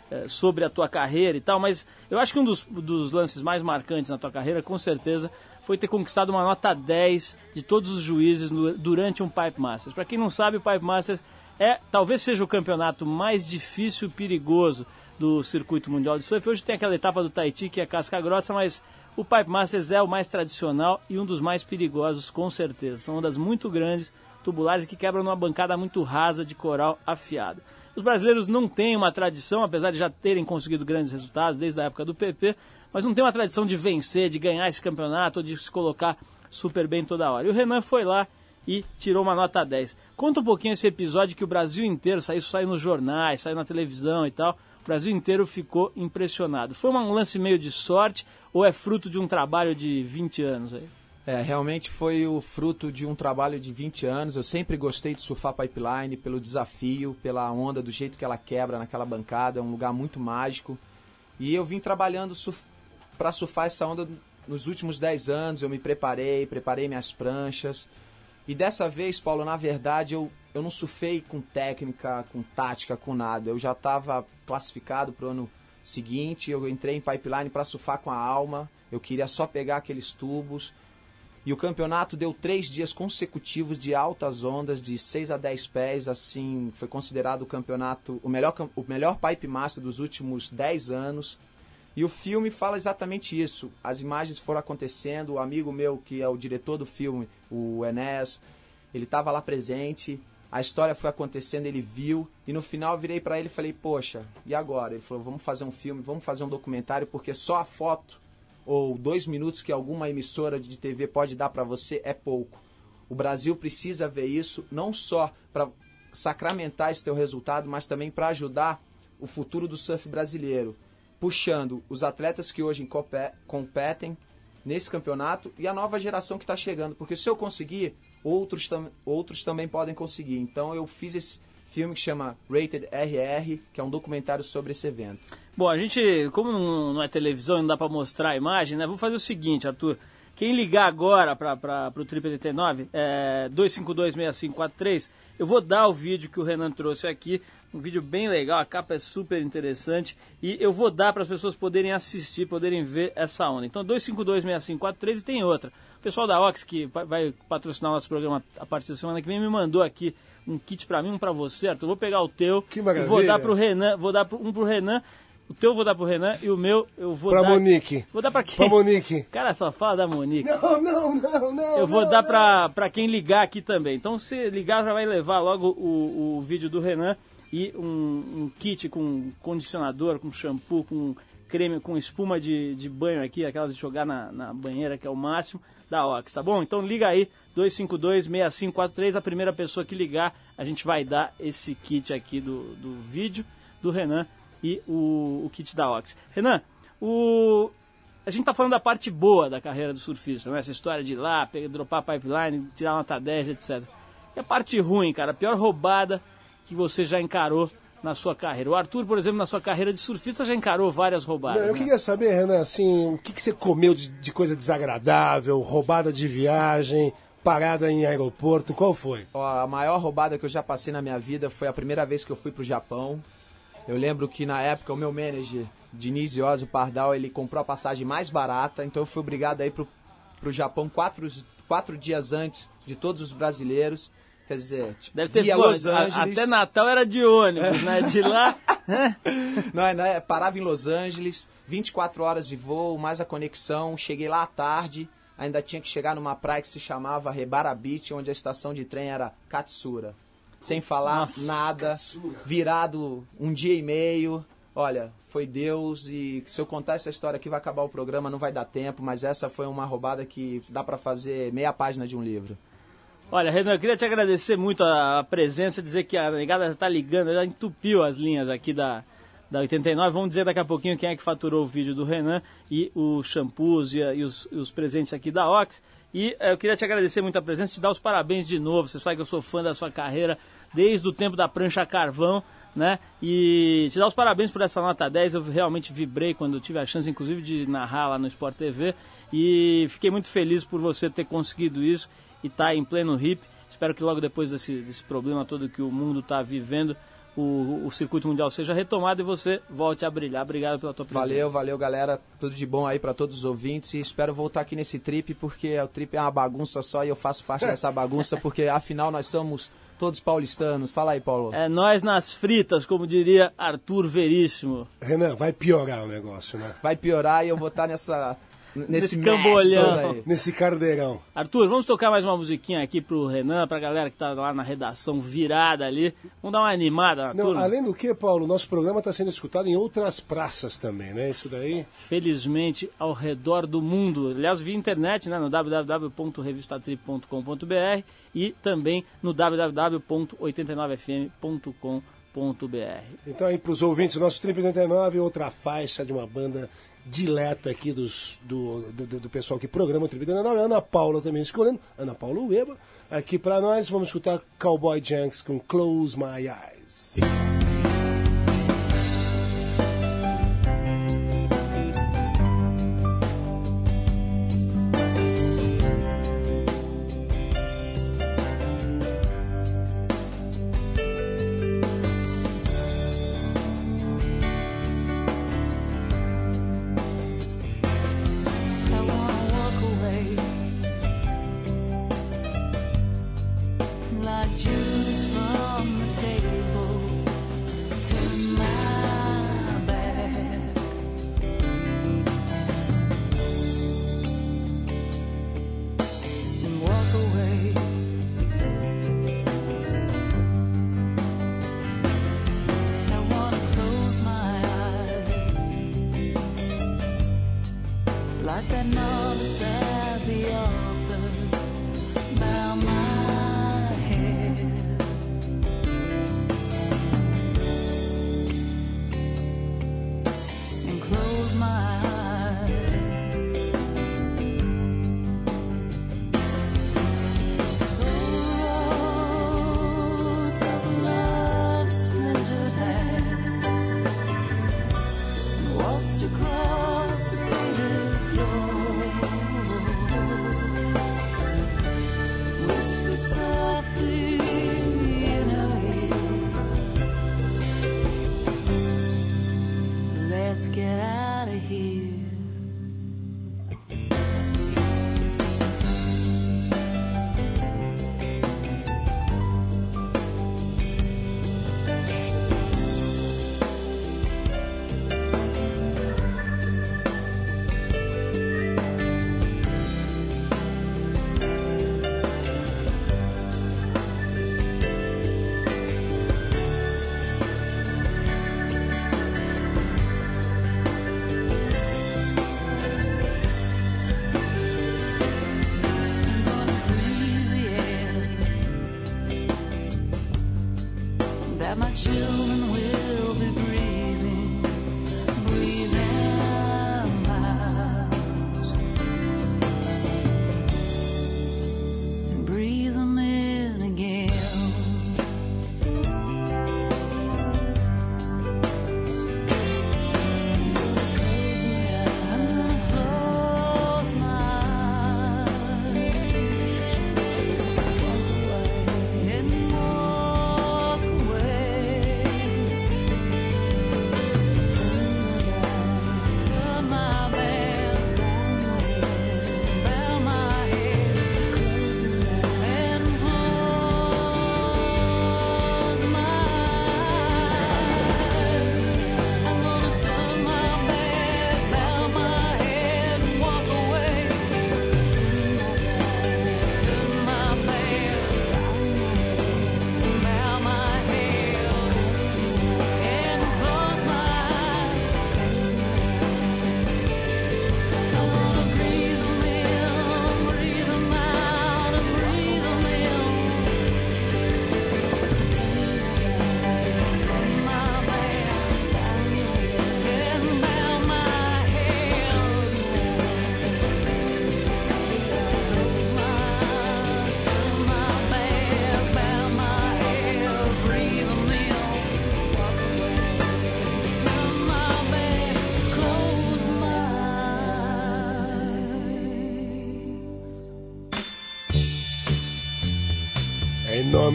é, sobre a tua carreira e tal, mas eu acho que um dos, dos lances mais marcantes na tua carreira, com certeza, foi ter conquistado uma nota 10 de todos os juízes no- durante um Pipe Masters. Para quem não sabe, o Pipe Masters é talvez seja o campeonato mais difícil e perigoso do circuito mundial de surf. Hoje tem aquela etapa do Tahiti que é casca grossa, mas o Pipe Masters é o mais tradicional e um dos mais perigosos, com certeza. São ondas muito grandes, tubulares que quebram numa bancada muito rasa de coral afiado. Os brasileiros não têm uma tradição, apesar de já terem conseguido grandes resultados desde a época do PP, mas não tem uma tradição de vencer, de ganhar esse campeonato ou de se colocar super bem toda hora. E o Renan foi lá e tirou uma nota 10. Conta um pouquinho esse episódio que o Brasil inteiro, saiu, saiu nos jornais, saiu na televisão e tal, o Brasil inteiro ficou impressionado. Foi um lance meio de sorte ou é fruto de um trabalho de 20 anos aí? É, realmente foi o fruto de um trabalho de 20 anos. Eu sempre gostei de surfar pipeline pelo desafio, pela onda, do jeito que ela quebra naquela bancada. É um lugar muito mágico. E eu vim trabalhando surf... para surfar essa onda nos últimos 10 anos. Eu me preparei, preparei minhas pranchas. E dessa vez, Paulo, na verdade, eu, eu não surfei com técnica, com tática, com nada. Eu já estava classificado para o ano seguinte. Eu entrei em pipeline para surfar com a alma. Eu queria só pegar aqueles tubos. E o campeonato deu três dias consecutivos de altas ondas, de 6 a 10 pés, assim, foi considerado o campeonato, o melhor, o melhor pipe master dos últimos 10 anos. E o filme fala exatamente isso. As imagens foram acontecendo, o amigo meu, que é o diretor do filme, o Enes, ele estava lá presente, a história foi acontecendo, ele viu, e no final eu virei para ele e falei, poxa, e agora? Ele falou, vamos fazer um filme, vamos fazer um documentário, porque só a foto ou dois minutos que alguma emissora de TV pode dar para você é pouco. O Brasil precisa ver isso, não só para sacramentar esse teu resultado, mas também para ajudar o futuro do surf brasileiro, puxando os atletas que hoje compe- competem nesse campeonato e a nova geração que está chegando, porque se eu conseguir, outros, tam outros também podem conseguir. Então eu fiz esse filme que chama Rated RR, que é um documentário sobre esse evento. Bom, a gente, como não, é televisão e não dá pra mostrar a imagem, né? Vou fazer o seguinte, Arthur. Quem ligar agora para o Trip 89, é 2526543, eu vou dar o vídeo que o Renan trouxe aqui, um vídeo bem legal, a capa é super interessante e eu vou dar para as pessoas poderem assistir, poderem ver essa onda. Então 2526543 e tem outra. O pessoal da Ox que vai- patrocinar o nosso programa a partir da semana que vem me mandou aqui um kit para mim, um para você, Arthur. Vou pegar o teu Que e vou dar pro Renan, vou dar um pro Renan, o teu eu vou dar pro Renan e o meu eu vou Pra dar Monique. Vou dar pra quem? Pra Monique. <laughs> Cara, só fala da Monique. Não, não, não, não. Eu vou não, dar não. pra, pra quem ligar aqui também. Então, se ligar, já vai levar logo o, o vídeo do Renan e um, um kit com condicionador, com shampoo, com creme, com espuma de, de banho aqui, aquelas de jogar na, na banheira, que é o máximo, da Ox, tá bom? Então liga aí, 252-6543, a primeira pessoa que ligar, a gente vai dar esse kit aqui do, do vídeo do Renan e o, o kit da Ox. Renan, o, a gente tá falando da parte boa da carreira do surfista, né? Essa história de ir lá, pegar, dropar pipeline, tirar nota 10, etc. E a parte ruim, cara, a pior roubada que você já encarou na sua carreira. O Arthur, por exemplo, na sua carreira de surfista já encarou várias roubadas. Não, eu né? queria saber, Renan, assim, o que, que você comeu de, de coisa desagradável, roubada de viagem, parada em aeroporto, qual foi? Ó, a maior roubada que eu já passei na minha vida foi a primeira vez que eu fui pro Japão. Eu lembro que na época o meu manager, Diniz Iosio Pardal, ele comprou a passagem mais barata, então eu fui obrigado a ir pro, pro Japão quatro, quatro dias antes de todos os brasileiros. Quer dizer, Deve ter pô, Los a- Angeles. Até Natal era de ônibus, né? De lá. <laughs> Não, é, né? Parava em Los Angeles, 24 horas de voo, mais a conexão. Cheguei lá à tarde, ainda tinha que chegar numa praia que se chamava Rebara Beach, onde a estação de trem era Katsura. Sem falar Nossa, nada, virado um dia e meio. Olha, foi Deus e se eu contar essa história aqui vai acabar o programa, não vai dar tempo, mas essa foi uma roubada que dá pra fazer meia página de um livro. Olha, Renan, eu queria te agradecer muito a, presença, dizer que a negada já tá ligando, já entupiu as linhas aqui da, da 89. Vamos dizer daqui a pouquinho quem é que faturou o vídeo do Renan e os shampoos e, e os, os presentes aqui da Ox. E eh, eu queria te agradecer muito a presença, te dar os parabéns de novo. Você sabe que eu sou fã da sua carreira desde o tempo da prancha carvão, né? E te dar os parabéns por essa nota 10. Eu realmente vibrei quando tive a chance, inclusive, de narrar lá no Sport TV. E fiquei muito feliz por você ter conseguido isso e tá em pleno hip. Espero que logo depois desse, desse problema todo que o mundo está vivendo, o, o circuito mundial seja retomado e você volte a brilhar. Obrigado pela tua presença. Valeu, valeu, galera. Tudo de bom aí pra todos os ouvintes e espero voltar aqui nesse trip porque o trip é uma bagunça só e eu faço parte dessa bagunça porque <laughs> afinal nós somos todos paulistanos. Fala aí, Paulo. É nós nas fritas, como diria Arthur Veríssimo. Renan, vai piorar o negócio, né? Vai piorar e eu vou estar nessa nesse cambolhão. Nesse cardeirão. Arthur, vamos tocar mais uma musiquinha aqui pro Renan, pra galera que tá lá na redação virada ali. Vamos dar uma animada na Não, turma. além do que, Paulo, nosso programa está sendo escutado em outras praças também, né? Isso daí. felizmente ao redor do mundo. Aliás, via internet, né, no www.revistatrip.com.br e também no www.89fm.com.br. Então aí para os ouvintes, nosso Trip 89, outra faixa de uma banda dileta aqui dos, do, do, do- pessoal que programa o Trip 89, Ana Paula também escolhendo, Ana Paula Ueba. Aqui para nós, vamos escutar Cowboy Junks com Close My Eyes.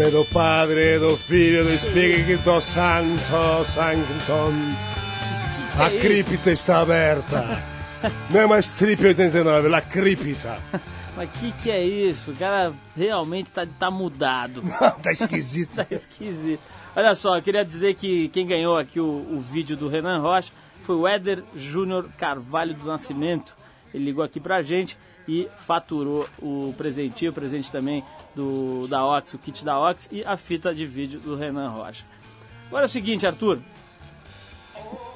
Nome do Padre, do Filho do Espírito Santo, Sanctum. A cripta está aberta. Não é mais Trip 89, la cripta. <laughs> <laughs> Mas que que é isso? O cara realmente tá, tá mudado. <laughs> tá esquisito. tá esquisito. Olha só, eu queria dizer que quem ganhou aqui o, o vídeo do Renan Rocha foi o Éder Júnior Carvalho do Nascimento. Ele ligou aqui pra gente e faturou o presentinho, o presente também do, da Ox, o kit da Ox e a fita de vídeo do Renan Rocha. Agora é o seguinte, Arthur.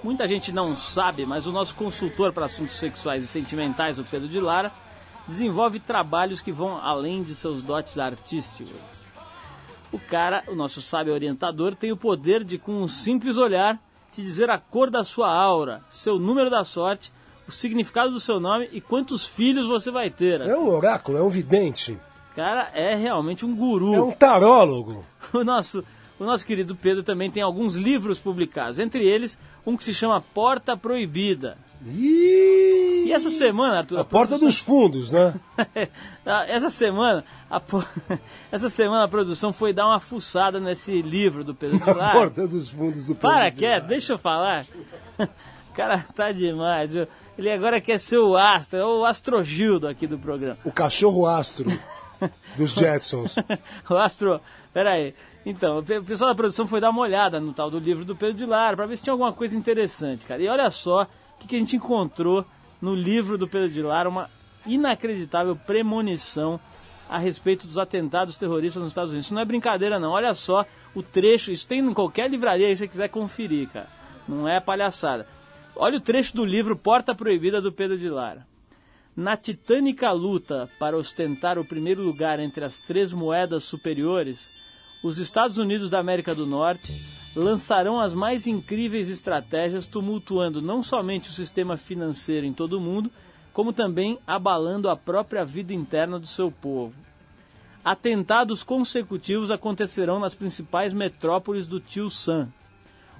Muita gente não sabe, mas o nosso consultor para assuntos sexuais e sentimentais, o Pedro de Lara, desenvolve trabalhos que vão além de seus dotes artísticos. O cara, o nosso sábio orientador, tem o poder de, com um simples olhar, te dizer a cor da sua aura, seu número da sorte, o significado do seu nome e quantos filhos você vai ter. É um oráculo, é um vidente. O cara é realmente um guru. É um tarólogo. <laughs> O nosso, o nosso querido Pedro também tem alguns livros publicados, entre eles um que se chama Porta Proibida. E E essa semana, Arthur, a porta produção- dos fundos, né? <laughs> Essa semana, a, <laughs> essa semana a produção foi dar uma fuçada nesse livro do Pedro A porta dos fundos do Para, Pedro quer, Lara. deixa eu falar. O cara tá demais, viu? Ele agora quer ser o astro, é o astrogildo aqui do programa. O cachorro astro <laughs> dos Jetsons. <laughs> o astro. Pera aí. Então, o pe- o pessoal da produção foi dar uma olhada no tal do livro do Pedro de Lara pra ver se tinha alguma coisa interessante, cara. E olha só o que, que a gente encontrou no livro do Pedro de Lara, uma inacreditável premonição a respeito dos atentados terroristas nos Estados Unidos. Isso não é brincadeira, não. Olha só o trecho, isso tem em qualquer livraria aí se você quiser conferir, cara. Não é palhaçada. Olha o trecho do livro Porta Proibida do Pedro de Lara. Na titânica luta para ostentar o primeiro lugar entre as três moedas superiores, os Estados Unidos da América do Norte lançarão as mais incríveis estratégias, tumultuando não somente o sistema financeiro em todo o mundo, como também abalando a própria vida interna do seu povo. Atentados consecutivos acontecerão nas principais metrópoles do Tio Sam.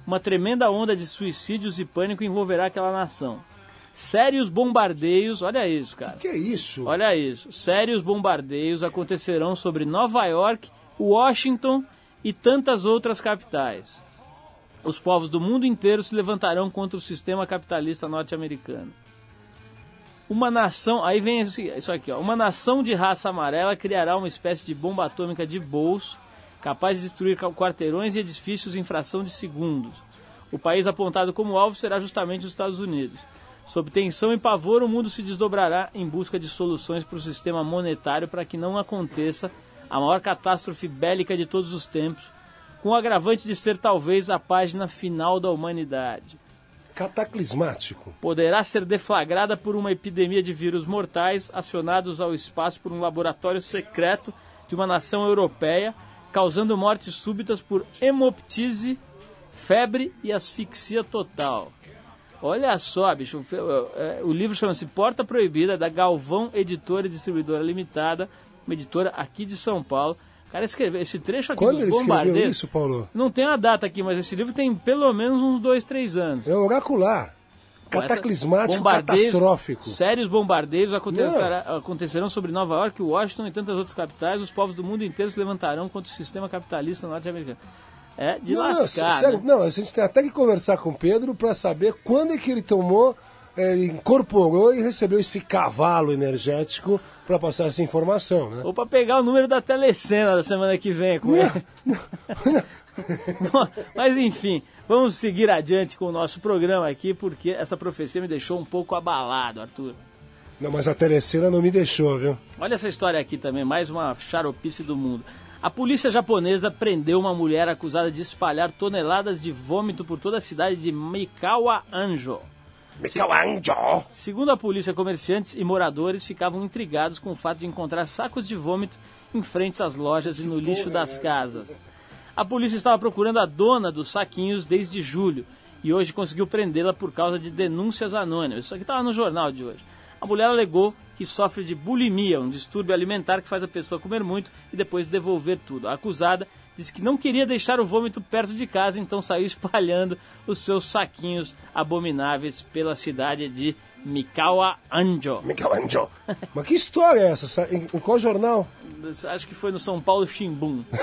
Uma tremenda onda de suicídios e pânico envolverá aquela nação. Sérios bombardeios, olha isso, cara. Que é isso? Olha isso. Sérios bombardeios acontecerão sobre Nova York, Washington e tantas outras capitais. Os povos do mundo inteiro se levantarão contra o sistema capitalista norte-americano. Uma nação, aí vem isso aqui, ó. Uma nação de raça amarela criará uma espécie de bomba atômica de bolso, capaz de destruir quarteirões e edifícios em fração de segundos. O país apontado como alvo será justamente os Estados Unidos. Sob tensão e pavor, o mundo se desdobrará em busca de soluções para o sistema monetário para que não aconteça a maior catástrofe bélica de todos os tempos, com o agravante de ser talvez a página final da humanidade Cataclismático. poderá ser deflagrada por uma epidemia de vírus mortais acionados ao espaço por um laboratório secreto de uma nação europeia, causando mortes súbitas por hemoptise, febre e asfixia total. Olha só, bicho, fe- é, o livro chama-se Porta Proibida, da Galvão Editora e Distribuidora Limitada, uma editora aqui de São Paulo. O cara escreveu esse trecho aqui Quando dos ele escreveu isso, Paulo? Não tem a data aqui, mas esse livro tem pelo menos uns dois, três anos. É oracular. Cataclismático, catastrófico. Sérios bombardeios acontecerão sobre Nova York, Washington e tantas outras capitais. Os povos do mundo inteiro se levantarão contra o sistema capitalista norte-americano. É de Não, não, lascar. sério, né? não, a gente tem até que conversar com o Pedro para saber quando é que ele tomou, eh, ele incorporou e recebeu esse cavalo energético para passar essa informação, né? Ou pra pegar o número da telecena da semana que vem com ele. <laughs> Bom, Mas enfim, vamos seguir adiante com o nosso programa aqui, porque essa profecia me deixou um pouco abalado, Arthur. Não, mas a telecena não me deixou, viu? Olha essa história aqui também, mais uma xaropice do mundo. A polícia japonesa prendeu uma mulher acusada de espalhar toneladas de vômito por toda a cidade de Mikawa Anjo. Segundo a polícia, comerciantes e moradores ficavam intrigados com o fato de encontrar sacos de vômito em frente às lojas e no lixo das casas. A polícia estava procurando a dona dos saquinhos desde julho e hoje conseguiu prendê-la por causa de denúncias anônimas. Isso aqui estava no jornal de hoje. A mulher alegou que sofre de bulimia, um distúrbio alimentar que faz a pessoa comer muito e depois devolver tudo. A acusada disse que não queria deixar o vômito perto de casa, então saiu <laughs> espalhando os seus saquinhos abomináveis pela cidade de Mikawa Anjo. Michelangelo. Mas que história é essa? Sa- Em, em qual jornal? Acho que foi no São Paulo Shimbun. <laughs>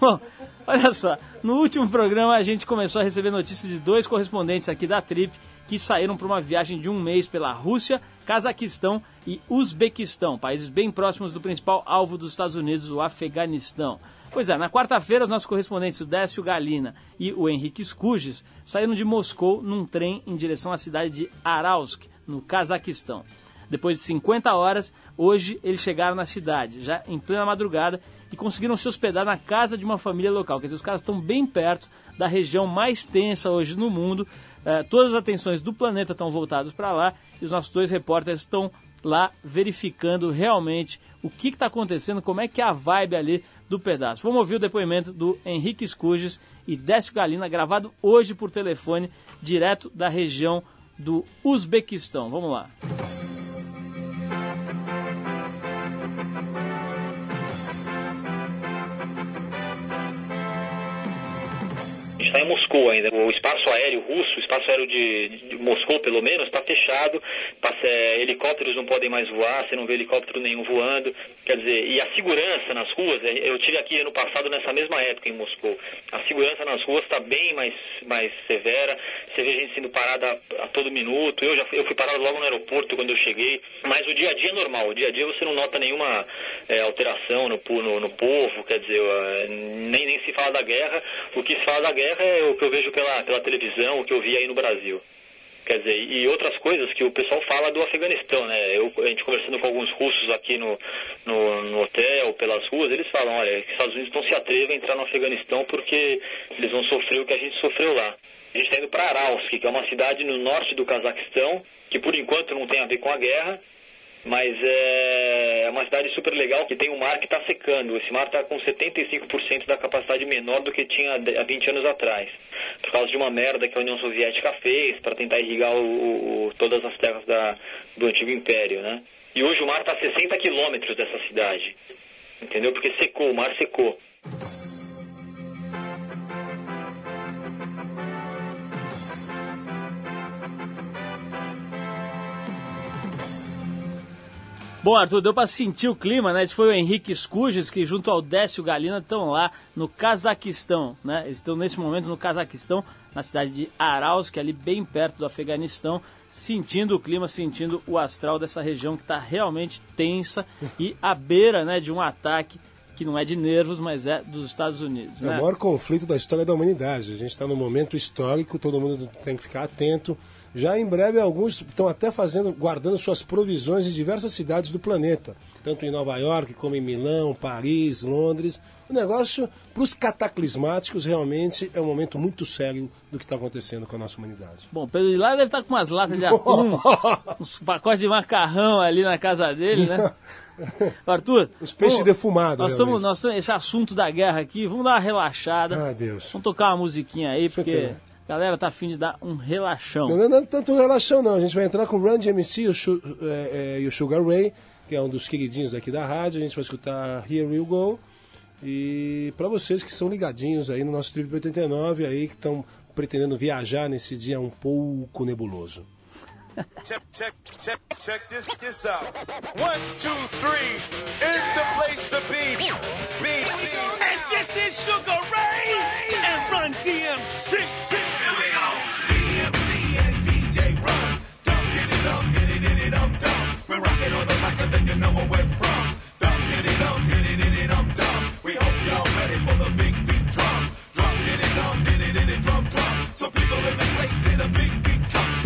Bom, olha só, no último programa a gente começou a receber notícias de dois correspondentes aqui da Trip que saíram para uma viagem de um mês pela Rússia, Cazaquistão e Uzbequistão, países bem próximos do principal alvo dos Estados Unidos, o Afeganistão. Pois é, na quarta-feira os nossos correspondentes, o Décio Galina e o Henrique Skugis, saíram de Moscou num trem em direção à cidade de Aralsk, no Cazaquistão. Depois de 50 horas, hoje eles chegaram na cidade, já em plena madrugada, e conseguiram se hospedar na casa de uma família local. Quer dizer, os caras estão bem perto da região mais tensa hoje no mundo. Eh, todas as atenções do planeta estão voltadas para lá e os nossos dois repórteres estão lá verificando realmente o que está acontecendo, como é que é a vibe ali do pedaço. Vamos ouvir o depoimento do Henrique Scuges e Décio Galina, gravado hoje por telefone, direto da região do Uzbequistão. Vamos lá. A está em Moscou ainda. O espaço aéreo russo, o espaço aéreo de, de Moscou, pelo menos, está fechado. Passa, é, helicópteros não podem mais voar, você não vê helicóptero nenhum voando. Quer dizer, e a segurança nas ruas, é, eu tive aqui ano passado nessa mesma época em Moscou. A segurança nas ruas está bem mais, mais severa. Você vê gente sendo parada a, a todo minuto. Eu já fui, eu fui parado logo no aeroporto quando eu cheguei. Mas o dia a dia é normal. O dia a dia você não nota nenhuma é, alteração no, no, no povo. Quer dizer, é, nem, nem se fala da guerra. O que se fala da guerra é o que eu vejo pela, pela televisão, o que eu vi aí no Brasil. Quer dizer, e outras coisas que o pessoal fala do Afeganistão, né? Eu, a gente conversando com alguns russos aqui no, no, no hotel, pelas ruas, eles falam, olha, os Estados Unidos não se atrevem a entrar no Afeganistão porque eles vão sofrer o que a gente sofreu lá. A gente está indo para Aralsk, que é uma cidade no norte do Cazaquistão, que por enquanto não tem a ver com a guerra, mas é uma cidade super legal que tem um mar que está secando. Esse mar está com 75% da capacidade menor do que tinha há 20 anos atrás, por causa de uma merda que a União Soviética fez para tentar irrigar o- o- todas as terras da- do antigo império, né? E hoje o mar está a 60 quilômetros dessa cidade, entendeu? Porque secou, o mar secou. Bom, Arthur, deu pra sentir o clima, né? Esse foi o Henrique Scuges, que junto ao Décio Galina estão lá no Cazaquistão, né? Eles estão nesse momento no Cazaquistão, na cidade de Aralsk, ali bem perto do Afeganistão, sentindo o clima, sentindo o astral dessa região que está realmente tensa e à beira, né, de um ataque que não é de nervos, mas é dos Estados Unidos, É né? o maior conflito da história da humanidade. A gente está num momento histórico, todo mundo tem que ficar atento. Já em breve, alguns estão até fazendo, guardando suas provisões em diversas cidades do planeta, tanto em Nova York como em Milão, Paris, Londres. O negócio, para os cataclismáticos, realmente é um momento muito sério do que está acontecendo com a nossa humanidade. Bom, Pedro de Lara deve estar com umas latas de atum, uns pacotes de macarrão ali na casa dele, né? <laughs> Arthur, Os peixes vamos- defumados, Nós estamos, nós estamos, esse assunto da guerra aqui, vamos dar uma relaxada. Ah, Deus. Vamos tocar uma musiquinha aí, porque a galera tá afim de dar um relaxão. Não, não, não tanto relação, não. A gente vai entrar com o Run DMC e o, é, é, e o Sugar Ray, que é um dos queridinhos aqui da rádio. A gente vai escutar Here We Go. E para vocês que são ligadinhos aí no nosso Trip 89, aí que estão pretendendo viajar nesse dia um pouco nebuloso. Check, check, check, check this, this out. One, two, three, is the place to be. Be, be. And this is Sugar Ray and Run DMC. Here we go. DMC and DJ Run. Dum diddy dum diddy diddy dum dum. We're rocking on the mic and then you know where we're from. Dum diddy dum diddy diddy dum dum. We hope y'all ready for the big beat drum. Drum diddy dum diddy diddy drum drum. So people in the place say the big beat come.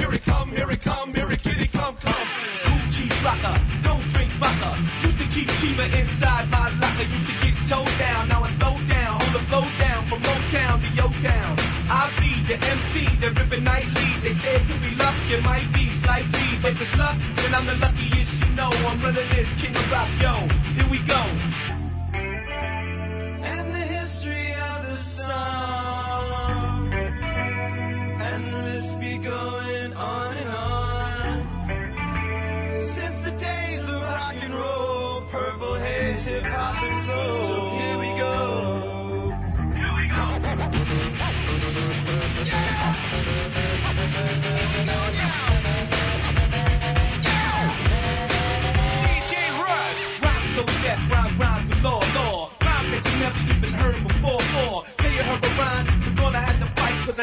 Here it come, here it come, here it kitty come come. Coochie rocker, don't drink vodka. Used to keep Chiba inside my locker. Used to get towed down, now I slow down. Hold the flow down from Motown to Yo Town. I be the MC, the ripping nightly. They it could be luck, it might be slightly. If it's luck, then I'm the luckiest you know. I'm running this king of rock, yo. Here we go. And the history of the song.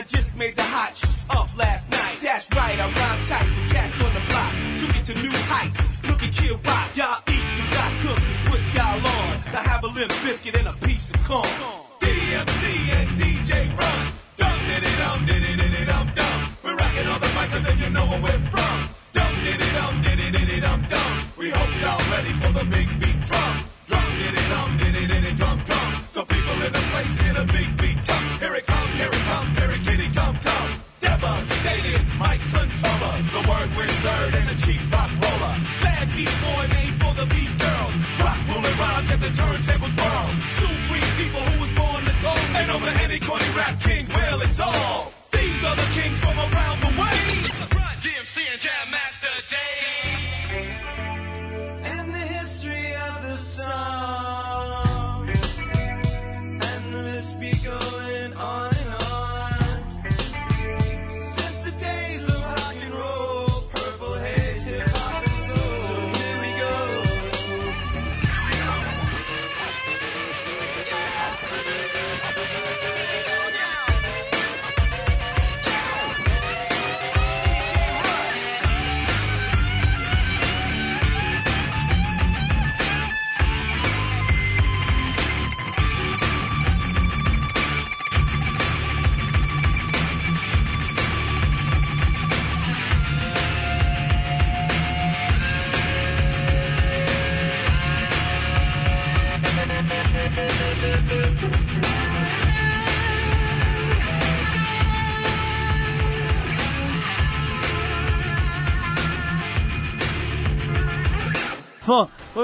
I just made the hot sh- up last night. That's right, I rhyme tight. The cats on the block took it to new heights. Look at Kid Rock, y'all eat, you got cooked and put y'all on. Now have a little biscuit and a piece of corn.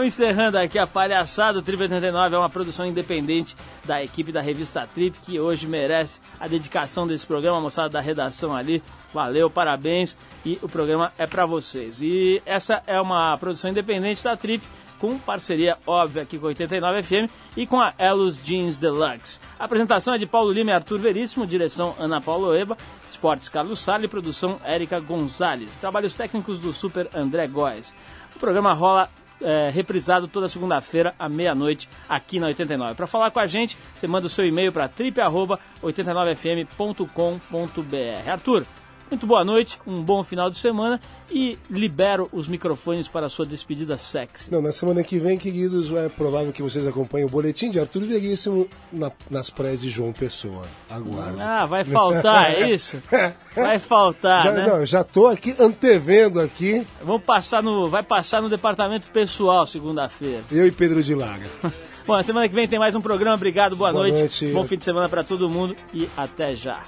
Encerrando aqui a palhaçada. O Trip 89 é uma produção independente da equipe da revista Trip, que hoje merece a dedicação desse programa, moçada da redação ali. Valeu, parabéns. E o programa é pra vocês. E essa é uma produção independente da Trip, com parceria óbvia aqui com 89 FM e com a Elos Jeans Deluxe. A apresentação é de Paulo Lima e Arthur Veríssimo, direção Ana Paula Eba, esportes Carlos Sale, produção Érica Gonzalez, trabalhos técnicos do Super André Góes. O programa rola é, reprisado toda segunda-feira à meia-noite aqui na 89. Para falar com a gente, você manda o seu e-mail para trip@89fm.com.br. Arthur, muito boa noite, um bom final de semana e libero os microfones para a sua despedida sexy. Não, na semana que vem, queridos, é provável que vocês acompanhem o boletim de Arthur Veríssimo na- nas praias de João Pessoa. Aguardem. Ah, vai faltar, é isso? <laughs> Vai faltar, já, né? não, eu já tô aqui antevendo aqui, Vamos passar no, vai passar no departamento pessoal segunda-feira. eu e Pedro de Laga. <laughs> Bom, a semana que vem tem mais um programa. Obrigado, boa, Boa noite. noite. Bom fim de semana para todo mundo e até já.